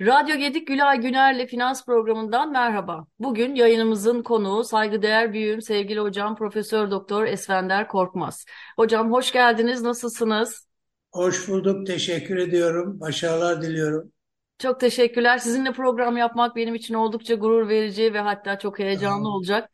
Radyo Gedik Gülay Güner'le Finans Programı'ndan merhaba. Bugün yayınımızın konuğu saygıdeğer büyüğüm sevgili hocam Profesör Doktor Esfender Korkmaz. Hocam hoş geldiniz. Nasılsınız? Hoş bulduk. Teşekkür ediyorum. Başarılar diliyorum. Çok teşekkürler. Sizinle program yapmak benim için oldukça gurur verici ve hatta çok heyecanlı olacak.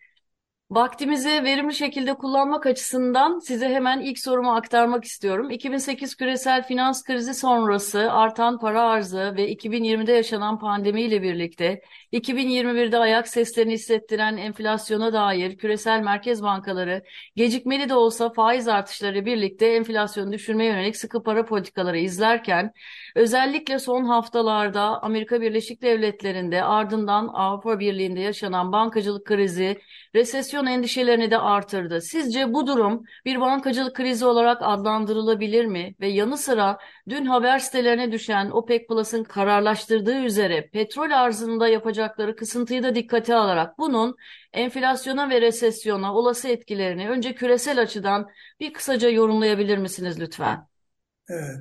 Vaktimizi verimli şekilde kullanmak açısından size hemen ilk sorumu aktarmak istiyorum. 2008 küresel finans krizi sonrası artan para arzı ve 2020'de yaşanan pandemiyle birlikte 2021'de ayak seslerini hissettiren enflasyona dair küresel merkez bankaları gecikmeli de olsa faiz artışları birlikte enflasyonu düşürmeye yönelik sıkı para politikaları izlerken özellikle son haftalarda Amerika Birleşik Devletleri'nde ardından Avrupa Birliği'nde yaşanan bankacılık krizi resesyon endişelerini de artırdı. Sizce bu durum bir bankacılık krizi olarak adlandırılabilir mi? Ve yanı sıra dün haber sitelerine düşen OPEC Plus'ın kararlaştırdığı üzere petrol arzında yapacakları kısıntıyı da dikkate alarak bunun enflasyona ve resesyona olası etkilerini önce küresel açıdan bir kısaca yorumlayabilir misiniz lütfen? Evet.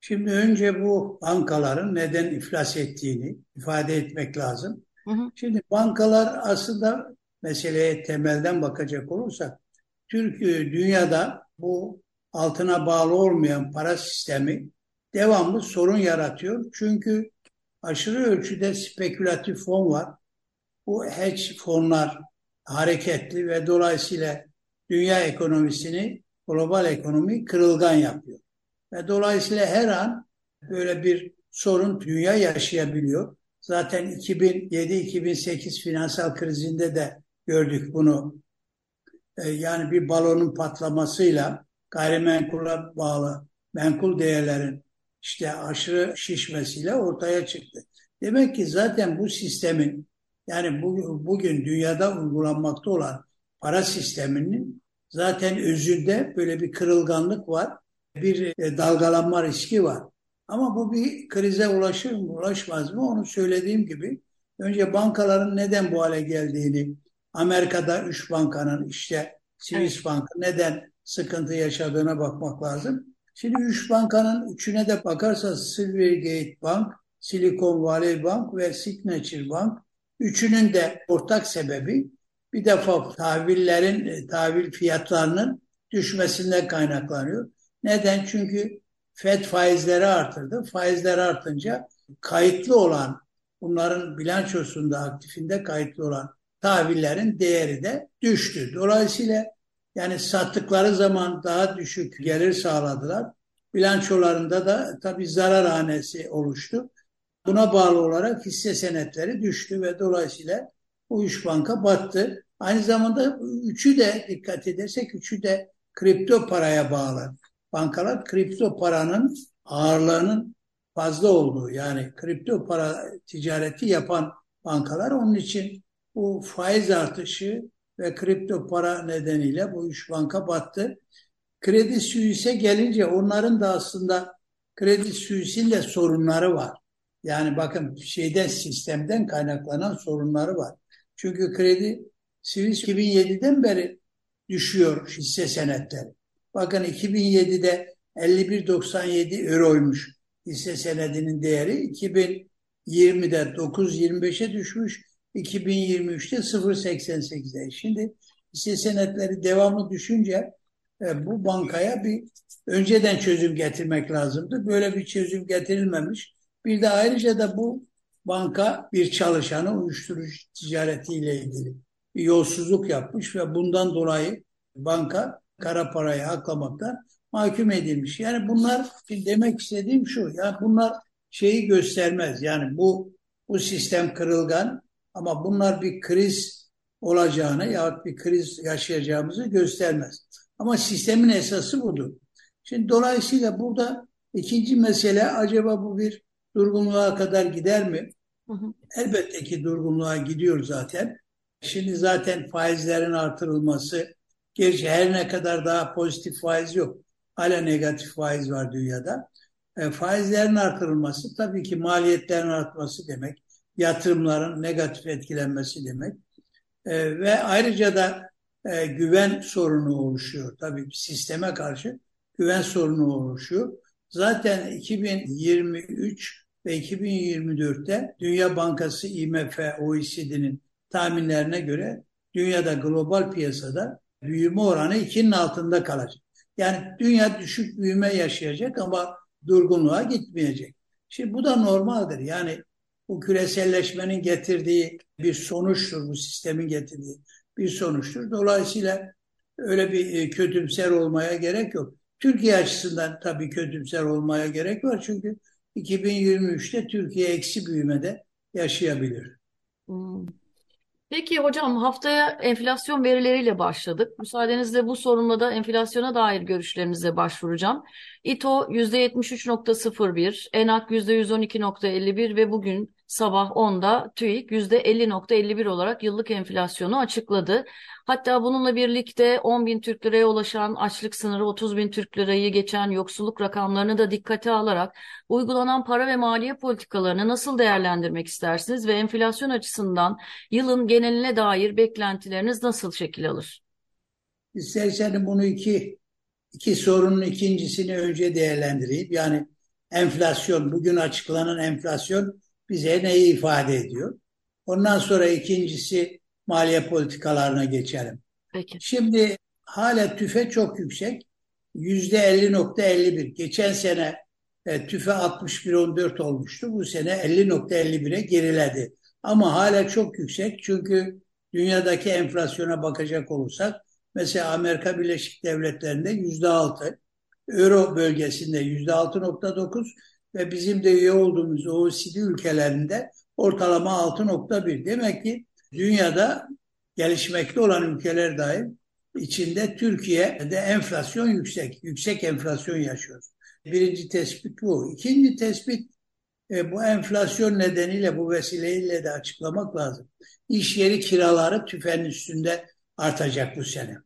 Şimdi önce bu bankaların neden iflas ettiğini ifade etmek lazım. Hı hı. Şimdi bankalar aslında meseleye temelden bakacak olursak Türkiye dünyada bu altına bağlı olmayan para sistemi devamlı sorun yaratıyor. Çünkü aşırı ölçüde spekülatif fon var. Bu hedge fonlar hareketli ve dolayısıyla dünya ekonomisini, global ekonomi kırılgan yapıyor. Ve dolayısıyla her an böyle bir sorun dünya yaşayabiliyor. Zaten 2007-2008 finansal krizinde de gördük bunu. E, yani bir balonun patlamasıyla gayrimenkula bağlı menkul değerlerin işte aşırı şişmesiyle ortaya çıktı. Demek ki zaten bu sistemin yani bu, bugün dünyada uygulanmakta olan para sisteminin zaten özünde böyle bir kırılganlık var. Bir e, dalgalanma riski var. Ama bu bir krize ulaşır mı, ulaşmaz mı? Onu söylediğim gibi önce bankaların neden bu hale geldiğini Amerika'da üç bankanın işte Swiss evet. Bank neden sıkıntı yaşadığına bakmak lazım. Şimdi üç bankanın üçüne de bakarsanız Silvergate Bank, Silicon Valley Bank ve Signature Bank üçünün de ortak sebebi bir defa tahvillerin, e, tahvil fiyatlarının düşmesinden kaynaklanıyor. Neden? Çünkü FED faizleri artırdı. Faizler artınca kayıtlı olan, bunların bilançosunda, aktifinde kayıtlı olan tahvillerin değeri de düştü. Dolayısıyla yani sattıkları zaman daha düşük gelir sağladılar. Bilançolarında da tabii zarar hanesi oluştu. Buna bağlı olarak hisse senetleri düştü ve dolayısıyla bu üç banka battı. Aynı zamanda üçü de dikkat edersek üçü de kripto paraya bağlı. Bankalar kripto paranın ağırlığının fazla olduğu yani kripto para ticareti yapan bankalar onun için bu faiz artışı ve kripto para nedeniyle bu üç banka battı. Kredi Suisse gelince onların da aslında Kredi Suisse'in de sorunları var. Yani bakın şeyden sistemden kaynaklanan sorunları var. Çünkü Kredi Suisse 2007'den beri düşüyor hisse senetleri. Bakın 2007'de 51.97 euroymuş hisse senedinin değeri. 2020'de 9.25'e düşmüş. 2023'te 0.88'e. Şimdi hisse senetleri devamlı düşünce e, bu bankaya bir önceden çözüm getirmek lazımdı. Böyle bir çözüm getirilmemiş. Bir de ayrıca da bu banka bir çalışanı uyuşturucu ticaretiyle ilgili bir yolsuzluk yapmış ve bundan dolayı banka kara parayı aklamaktan mahkum edilmiş. Yani bunlar demek istediğim şu. Yani bunlar şeyi göstermez. Yani bu bu sistem kırılgan ama bunlar bir kriz olacağını ya bir kriz yaşayacağımızı göstermez. Ama sistemin esası budur. Şimdi dolayısıyla burada ikinci mesele acaba bu bir durgunluğa kadar gider mi? Hı hı. Elbette ki durgunluğa gidiyor zaten. Şimdi zaten faizlerin artırılması, gerçi her ne kadar daha pozitif faiz yok. Hala negatif faiz var dünyada. E, faizlerin artırılması tabii ki maliyetlerin artması demek yatırımların negatif etkilenmesi demek. E, ve ayrıca da e, güven sorunu oluşuyor. Tabii sisteme karşı güven sorunu oluşuyor. Zaten 2023 ve ve 2024'te Dünya Bankası, IMF, OECD'nin tahminlerine göre dünyada global piyasada büyüme oranı 2'nin altında kalacak. Yani dünya düşük büyüme yaşayacak ama durgunluğa gitmeyecek. Şimdi bu da normaldir. Yani bu küreselleşmenin getirdiği bir sonuçtur. Bu sistemin getirdiği bir sonuçtur. Dolayısıyla öyle bir e, kötümser olmaya gerek yok. Türkiye açısından tabii kötümser olmaya gerek var. Çünkü 2023'te Türkiye eksi büyümede yaşayabilir. Hmm. Peki hocam haftaya enflasyon verileriyle başladık. Müsaadenizle bu sorunla da enflasyona dair görüşlerinize başvuracağım. İTO %73.01, ENAK %112.51 ve bugün sabah 10'da TÜİK %50.51 olarak yıllık enflasyonu açıkladı. Hatta bununla birlikte 10 bin Türk liraya ulaşan açlık sınırı 30 bin Türk lirayı geçen yoksulluk rakamlarını da dikkate alarak uygulanan para ve maliye politikalarını nasıl değerlendirmek istersiniz ve enflasyon açısından yılın geneline dair beklentileriniz nasıl şekil alır? İsterseniz bunu iki, iki sorunun ikincisini önce değerlendireyim. Yani enflasyon, bugün açıklanan enflasyon bize neyi ifade ediyor? Ondan sonra ikincisi maliye politikalarına geçelim. Peki. Şimdi hala tüfe çok yüksek. Yüzde 50.51. Geçen sene e, tüfe 61.14 olmuştu. Bu sene 50.51'e geriledi. Ama hala çok yüksek çünkü dünyadaki enflasyona bakacak olursak mesela Amerika Birleşik Devletleri'nde yüzde 6, Euro bölgesinde yüzde 6.9 ve bizim de üye olduğumuz OECD ülkelerinde ortalama 6.1. Demek ki dünyada gelişmekte olan ülkeler dahil içinde Türkiye'de enflasyon yüksek. Yüksek enflasyon yaşıyoruz. Birinci tespit bu. İkinci tespit e, bu enflasyon nedeniyle bu vesileyle de açıklamak lazım. İş yeri kiraları tüfenin üstünde artacak bu sene.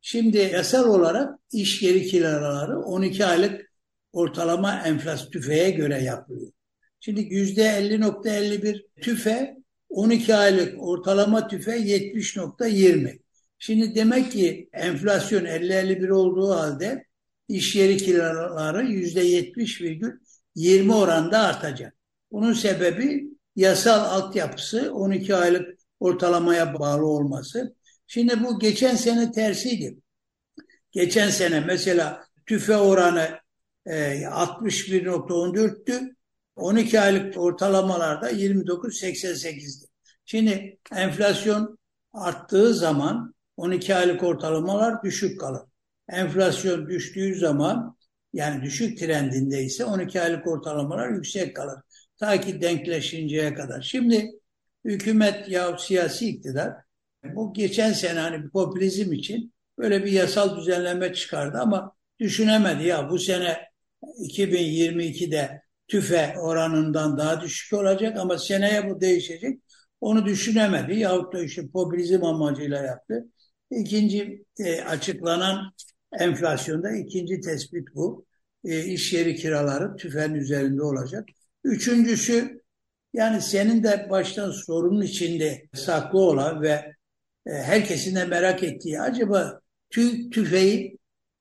Şimdi yasal olarak iş yeri kiraları 12 aylık ortalama enflasyon tüfeğe göre yapılıyor. Şimdi %50.51 tüfe 12 aylık ortalama tüfe 70.20. Şimdi demek ki enflasyon 50-51 olduğu halde iş yeri kiraları %70,20 oranda artacak. Bunun sebebi yasal altyapısı 12 aylık ortalamaya bağlı olması. Şimdi bu geçen sene tersiydi. Geçen sene mesela tüfe oranı 61.14'tü. 12 aylık ortalamalarda 29.88'di. Şimdi enflasyon arttığı zaman 12 aylık ortalamalar düşük kalır. Enflasyon düştüğü zaman yani düşük trendinde ise 12 aylık ortalamalar yüksek kalır. Ta ki denkleşinceye kadar. Şimdi hükümet ya siyasi iktidar bu geçen sene hani popülizm için böyle bir yasal düzenleme çıkardı ama düşünemedi ya bu sene 2022'de tüfe oranından daha düşük olacak ama seneye bu değişecek. Onu düşünemedi yahut da işte popülizm amacıyla yaptı. İkinci e, açıklanan enflasyonda ikinci tespit bu. E, iş yeri kiraları tüfen üzerinde olacak. Üçüncüsü yani senin de baştan sorunun içinde saklı olan ve e, herkesin de merak ettiği acaba tü, tüfeği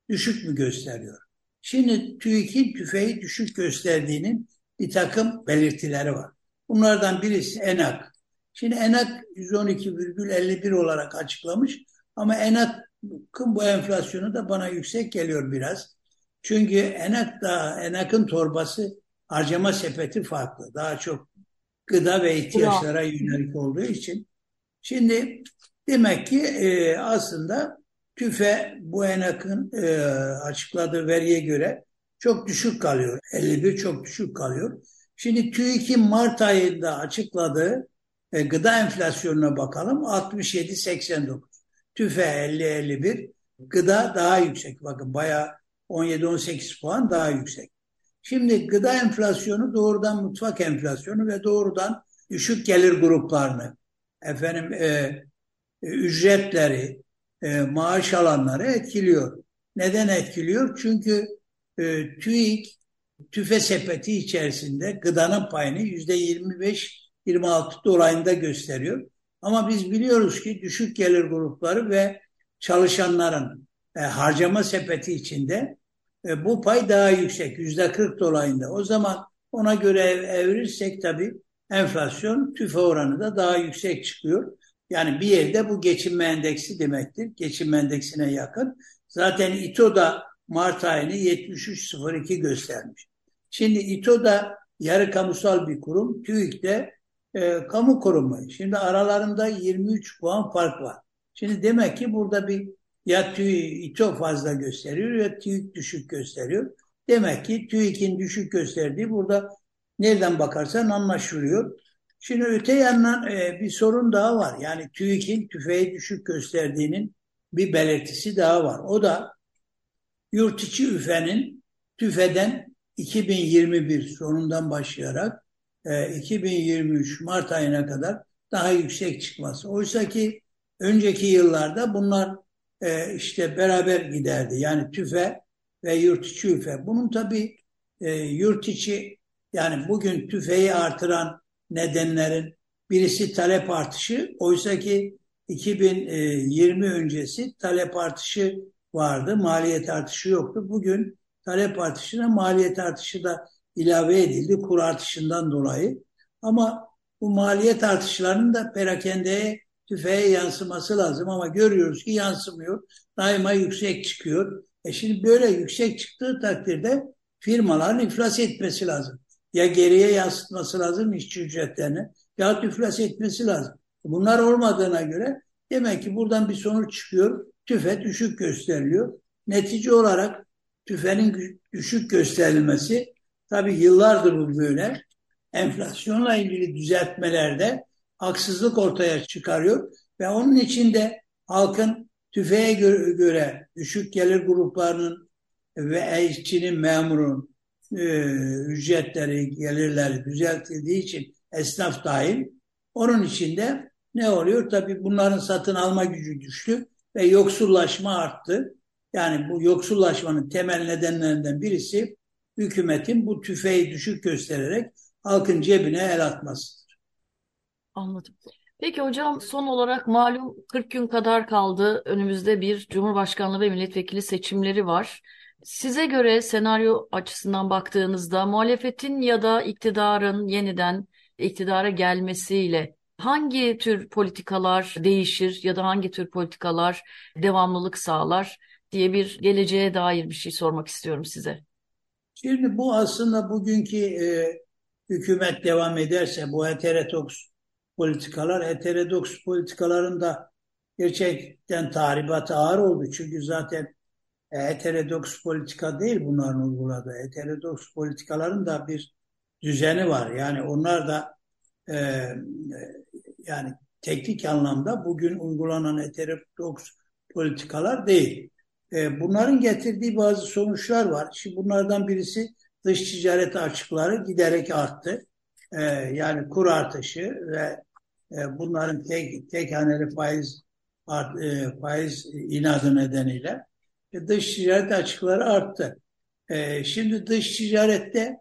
düşük mü gösteriyor? Şimdi TÜİK'in tüfeği düşük gösterdiğinin bir takım belirtileri var. Bunlardan birisi ENAK. Şimdi ENAK 112,51 olarak açıklamış ama ENAK'ın bu enflasyonu da bana yüksek geliyor biraz. Çünkü ENAK da ENAK'ın torbası harcama sepeti farklı. Daha çok gıda ve ihtiyaçlara yönelik olduğu için. Şimdi demek ki e, aslında TÜFE bu enakın e, açıkladığı veriye göre çok düşük kalıyor. 51 çok düşük kalıyor. Şimdi TÜİK'in Mart ayında açıkladığı e, gıda enflasyonuna bakalım 67-89. TÜFE 50-51 gıda daha yüksek. Bakın bayağı 17-18 puan daha yüksek. Şimdi gıda enflasyonu doğrudan mutfak enflasyonu ve doğrudan düşük gelir gruplarını, efendim e, e ücretleri, e, maaş alanları etkiliyor. Neden etkiliyor? Çünkü e, TÜİK tüfe sepeti içerisinde gıdanın payını yüzde 25-26 dolayında gösteriyor. Ama biz biliyoruz ki düşük gelir grupları ve çalışanların e, harcama sepeti içinde e, bu pay daha yüksek yüzde 40 dolayında. O zaman Ona göre evrirsek tabii enflasyon tüfe oranı da daha yüksek çıkıyor. Yani bir yerde bu geçinme endeksi demektir. Geçinme endeksine yakın. Zaten İTO da Mart ayını 73.02 göstermiş. Şimdi İTO da yarı kamusal bir kurum. TÜİK de e, kamu kurumu. Şimdi aralarında 23 puan fark var. Şimdi demek ki burada bir ya TÜİK İTO fazla gösteriyor ya TÜİK düşük gösteriyor. Demek ki TÜİK'in düşük gösterdiği burada nereden bakarsan anlaşılıyor. Şimdi öte yandan e, bir sorun daha var. Yani TÜİK'in tüfeği düşük gösterdiğinin bir belirtisi daha var. O da yurt içi üfenin tüfeden 2021 sonundan başlayarak e, 2023 Mart ayına kadar daha yüksek çıkması. Oysa ki önceki yıllarda bunlar e, işte beraber giderdi. Yani tüfe ve yurt içi üfe. Bunun tabii e, yurt içi yani bugün tüfeği artıran nedenlerin birisi talep artışı. Oysa ki 2020 öncesi talep artışı vardı. Maliyet artışı yoktu. Bugün talep artışına maliyet artışı da ilave edildi kur artışından dolayı. Ama bu maliyet artışlarının da perakendeye tüfeğe yansıması lazım ama görüyoruz ki yansımıyor. Daima yüksek çıkıyor. E şimdi böyle yüksek çıktığı takdirde firmaların iflas etmesi lazım. Ya geriye yansıtması lazım işçi ücretlerini ya iflas etmesi lazım. Bunlar olmadığına göre demek ki buradan bir sonuç çıkıyor. Tüfe düşük gösteriliyor. Netice olarak tüfenin düşük gösterilmesi tabi yıllardır bu böyle. Enflasyonla ilgili düzeltmelerde haksızlık ortaya çıkarıyor ve onun içinde halkın tüfeğe göre, göre düşük gelir gruplarının ve işçinin, memurun e, ücretleri, gelirleri düzeltildiği için esnaf dahil onun içinde ne oluyor? Tabii bunların satın alma gücü düştü ve yoksullaşma arttı. Yani bu yoksullaşmanın temel nedenlerinden birisi hükümetin bu tüfeği düşük göstererek halkın cebine el atmasıdır. Anladım. Peki hocam son olarak malum 40 gün kadar kaldı. Önümüzde bir Cumhurbaşkanlığı ve milletvekili seçimleri var. Size göre senaryo açısından baktığınızda muhalefetin ya da iktidarın yeniden iktidara gelmesiyle hangi tür politikalar değişir ya da hangi tür politikalar devamlılık sağlar diye bir geleceğe dair bir şey sormak istiyorum size. Şimdi bu aslında bugünkü e, hükümet devam ederse bu heterodoks politikalar, heterodoks politikaların da gerçekten tahribatı ağır oldu. Çünkü zaten heterodoks politika değil bunların uyguladığı. Heterodoks politikaların da bir düzeni var. Yani onlar da e, e, yani teknik anlamda bugün uygulanan heterodoks politikalar değil. E, bunların getirdiği bazı sonuçlar var. Şimdi bunlardan birisi dış ticaret açıkları giderek arttı. E, yani kur artışı ve e, bunların tek, tek haneli faiz art, e, faiz inadı nedeniyle e, dış ticaret açıkları arttı. E, şimdi dış ticarette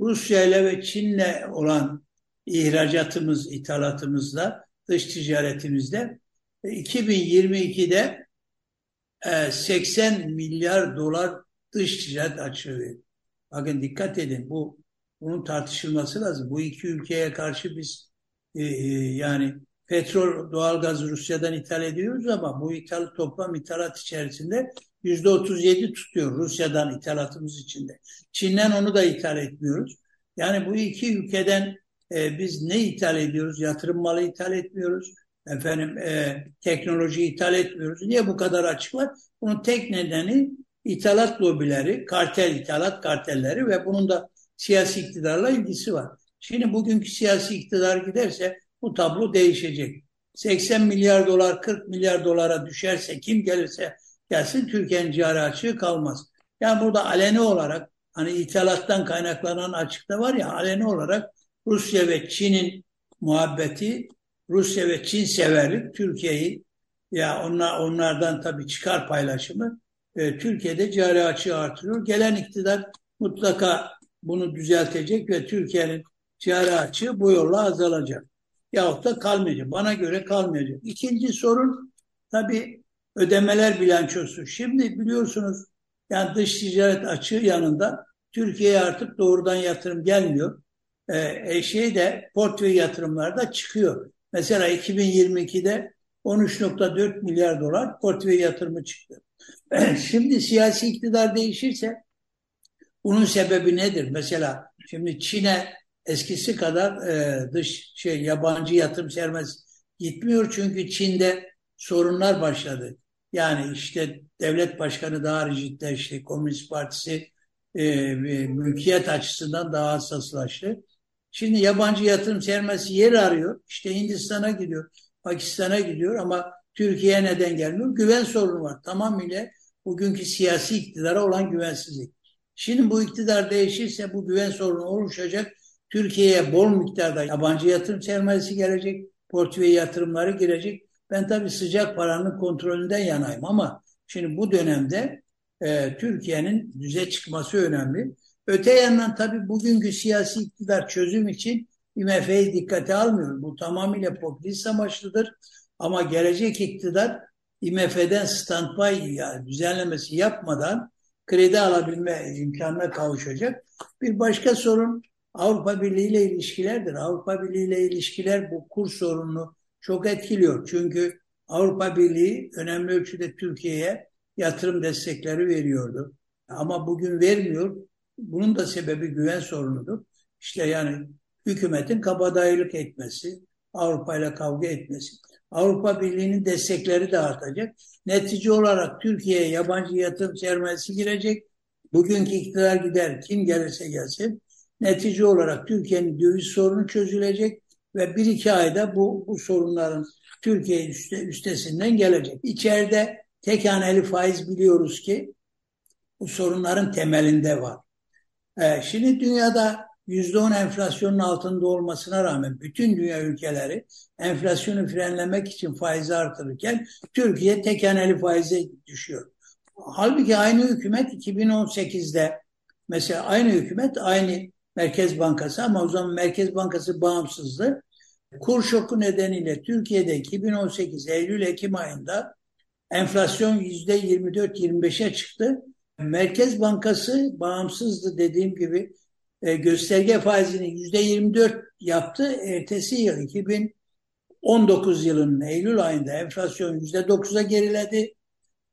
Rusya ile ve Çin'le olan ihracatımız, ithalatımızda, dış ticaretimizde 2022'de e, 80 milyar dolar dış ticaret açığı. Bakın dikkat edin bu bunun tartışılması lazım. Bu iki ülkeye karşı biz e, yani petrol, doğalgaz Rusya'dan ithal ediyoruz ama bu ithal toplam ithalat içerisinde yüzde 37 tutuyor Rusya'dan ithalatımız içinde. Çin'den onu da ithal etmiyoruz. Yani bu iki ülkeden e, biz ne ithal ediyoruz? Yatırım malı ithal etmiyoruz. Efendim e, teknoloji ithal etmiyoruz. Niye bu kadar açık var? Bunun tek nedeni ithalat lobileri, kartel ithalat kartelleri ve bunun da siyasi iktidarla ilgisi var. Şimdi bugünkü siyasi iktidar giderse bu tablo değişecek. 80 milyar dolar 40 milyar dolara düşerse kim gelirse gelsin Türkiye'nin cari açığı kalmaz. Yani burada aleni olarak hani ithalattan kaynaklanan açıkta var ya aleni olarak Rusya ve Çin'in muhabbeti, Rusya ve Çin severlik Türkiye'yi ya onlar onlardan tabii çıkar paylaşımı e, Türkiye'de cari açığı artırıyor. Gelen iktidar mutlaka bunu düzeltecek ve Türkiye'nin cari açığı bu yolla azalacak. Yahut da kalmayacak. Bana göre kalmayacak. İkinci sorun tabii ödemeler bilançosu. Şimdi biliyorsunuz yani dış ticaret açığı yanında Türkiye'ye artık doğrudan yatırım gelmiyor. E, şey de portföy yatırımları da çıkıyor. Mesela 2022'de 13.4 milyar dolar portföy yatırımı çıktı. Şimdi siyasi iktidar değişirse bunun sebebi nedir? Mesela şimdi Çin'e eskisi kadar e, dış şey yabancı yatırım sermez gitmiyor çünkü Çin'de sorunlar başladı. Yani işte devlet başkanı daha rigidleşti, Komünist Partisi e, mülkiyet açısından daha hassaslaştı. Şimdi yabancı yatırım sermesi yer arıyor. İşte Hindistan'a gidiyor, Pakistan'a gidiyor ama Türkiye neden gelmiyor? Güven sorunu var. Tamamıyla bugünkü siyasi iktidara olan güvensizlik. Şimdi bu iktidar değişirse bu güven sorunu oluşacak. Türkiye'ye bol miktarda yabancı yatırım sermayesi gelecek, portföy yatırımları girecek. Ben tabii sıcak paranın kontrolünden yanayım ama şimdi bu dönemde e, Türkiye'nin düze çıkması önemli. Öte yandan tabii bugünkü siyasi iktidar çözüm için IMF'yi dikkate almıyor. Bu tamamıyla popülist amaçlıdır. Ama gelecek iktidar IMF'den standby yani düzenlemesi yapmadan kredi alabilme imkanına kavuşacak. Bir başka sorun Avrupa Birliği ile ilişkilerdir. Avrupa Birliği ile ilişkiler bu kur sorununu çok etkiliyor. Çünkü Avrupa Birliği önemli ölçüde Türkiye'ye yatırım destekleri veriyordu. Ama bugün vermiyor. Bunun da sebebi güven sorunudur. İşte yani hükümetin kabadayılık etmesi, Avrupa ile kavga etmesi. Avrupa Birliği'nin destekleri de artacak. Netice olarak Türkiye'ye yabancı yatırım sermayesi girecek. Bugünkü iktidar gider kim gelirse gelsin. Netice olarak Türkiye'nin döviz sorunu çözülecek ve bir iki ayda bu, bu sorunların Türkiye üste, üstesinden gelecek. İçeride tek faiz biliyoruz ki bu sorunların temelinde var. Ee, şimdi dünyada %10 enflasyonun altında olmasına rağmen bütün dünya ülkeleri enflasyonu frenlemek için faizi artırırken Türkiye tek faize düşüyor. Halbuki aynı hükümet 2018'de mesela aynı hükümet aynı Merkez Bankası ama o zaman Merkez Bankası bağımsızdı. Kur şoku nedeniyle Türkiye'de 2018 Eylül-Ekim ayında enflasyon %24-25'e çıktı. Merkez Bankası bağımsızdı dediğim gibi e, gösterge faizini %24 yaptı. Ertesi yıl 2019 yılının Eylül ayında enflasyon %9'a geriledi.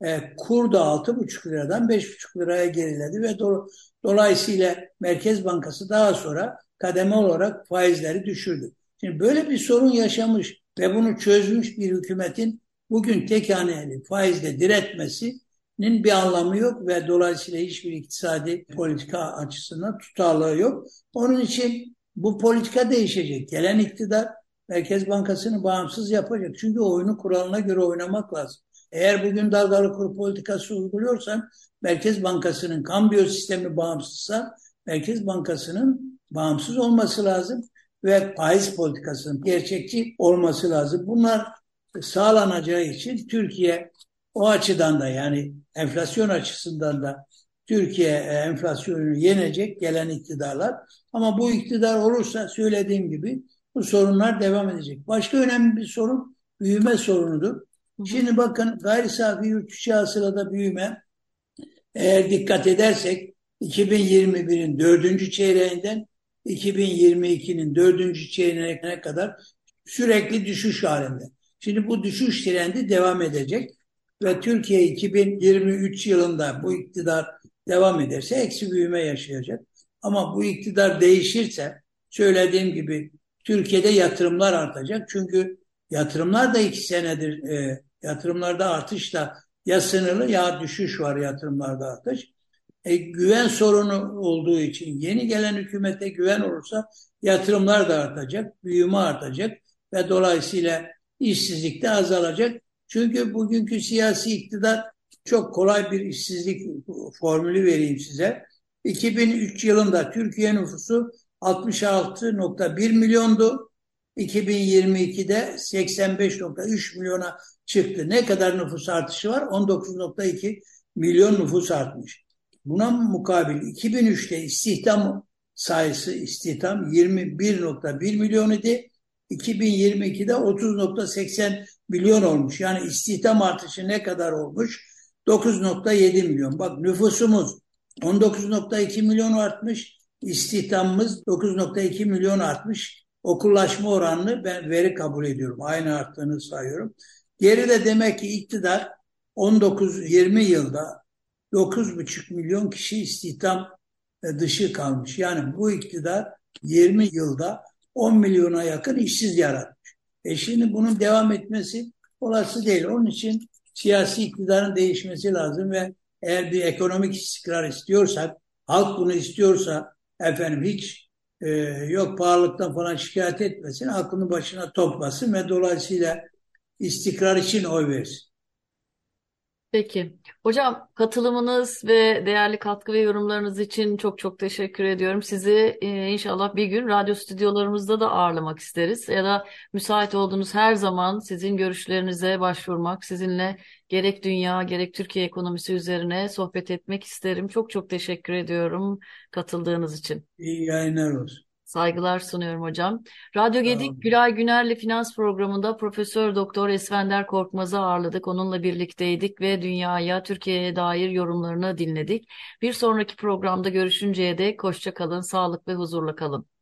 E, kur da 6,5 liradan 5,5 liraya geriledi ve do dolayısıyla Merkez Bankası daha sonra kademe olarak faizleri düşürdü. Şimdi böyle bir sorun yaşamış ve bunu çözmüş bir hükümetin bugün tek haneli faizle diretmesinin bir anlamı yok ve dolayısıyla hiçbir iktisadi politika açısından tutarlığı yok. Onun için bu politika değişecek. Gelen iktidar Merkez Bankası'nı bağımsız yapacak. Çünkü oyunu kuralına göre oynamak lazım. Eğer bugün dalgalı kur politikası uyguluyorsan Merkez Bankası'nın kambiyo sistemi bağımsızsa Merkez Bankası'nın bağımsız olması lazım ve faiz politikasının gerçekçi olması lazım. Bunlar sağlanacağı için Türkiye o açıdan da yani enflasyon açısından da Türkiye e, enflasyonu yenecek gelen iktidarlar. Ama bu iktidar olursa söylediğim gibi bu sorunlar devam edecek. Başka önemli bir sorun büyüme sorunudur. Şimdi bakın gayri safi yurt içi hasılada büyüme eğer dikkat edersek 2021'in dördüncü çeyreğinden 2022'nin dördüncü çeyreğine kadar sürekli düşüş halinde. Şimdi bu düşüş trendi devam edecek ve Türkiye 2023 yılında bu iktidar devam ederse eksi büyüme yaşayacak. Ama bu iktidar değişirse söylediğim gibi Türkiye'de yatırımlar artacak. Çünkü yatırımlar da iki senedir e, yatırımlarda artış da ya sınırlı ya düşüş var yatırımlarda artış. E, güven sorunu olduğu için yeni gelen hükümete güven olursa yatırımlar da artacak, büyüme artacak ve dolayısıyla işsizlik de azalacak. Çünkü bugünkü siyasi iktidar çok kolay bir işsizlik formülü vereyim size. 2003 yılında Türkiye nüfusu 66.1 milyondu. 2022'de 85.3 milyona çıktı. Ne kadar nüfus artışı var? 19.2 milyon nüfus artmış. Buna mukabil 2003'te istihdam sayısı istihdam 21.1 milyon idi. 2022'de 30.80 milyon olmuş. Yani istihdam artışı ne kadar olmuş? 9.7 milyon. Bak nüfusumuz 19.2 milyon artmış. İstihdamımız 9.2 milyon artmış. Okullaşma oranını ben veri kabul ediyorum. Aynı arttığını sayıyorum. Geride demek ki iktidar 19-20 yılda 9,5 milyon kişi istihdam e, dışı kalmış. Yani bu iktidar 20 yılda 10 milyona yakın işsiz yaratmış. E şimdi bunun devam etmesi olası değil. Onun için siyasi iktidarın değişmesi lazım ve eğer bir ekonomik istikrar istiyorsak, halk bunu istiyorsa efendim hiç e, yok pahalılıktan falan şikayet etmesin, aklını başına toplasın ve dolayısıyla istikrar için oy versin. Peki. Hocam katılımınız ve değerli katkı ve yorumlarınız için çok çok teşekkür ediyorum. Sizi e, inşallah bir gün radyo stüdyolarımızda da ağırlamak isteriz. Ya da müsait olduğunuz her zaman sizin görüşlerinize başvurmak, sizinle gerek dünya gerek Türkiye ekonomisi üzerine sohbet etmek isterim. Çok çok teşekkür ediyorum katıldığınız için. İyi yayınlar olsun. Saygılar sunuyorum hocam. Radyo Gedik Gülay Güner'le finans programında Profesör Doktor Esfender Korkmaz'ı ağırladık. Onunla birlikteydik ve dünyaya, Türkiye'ye dair yorumlarını dinledik. Bir sonraki programda görüşünceye dek hoşça kalın, sağlık ve huzurla kalın.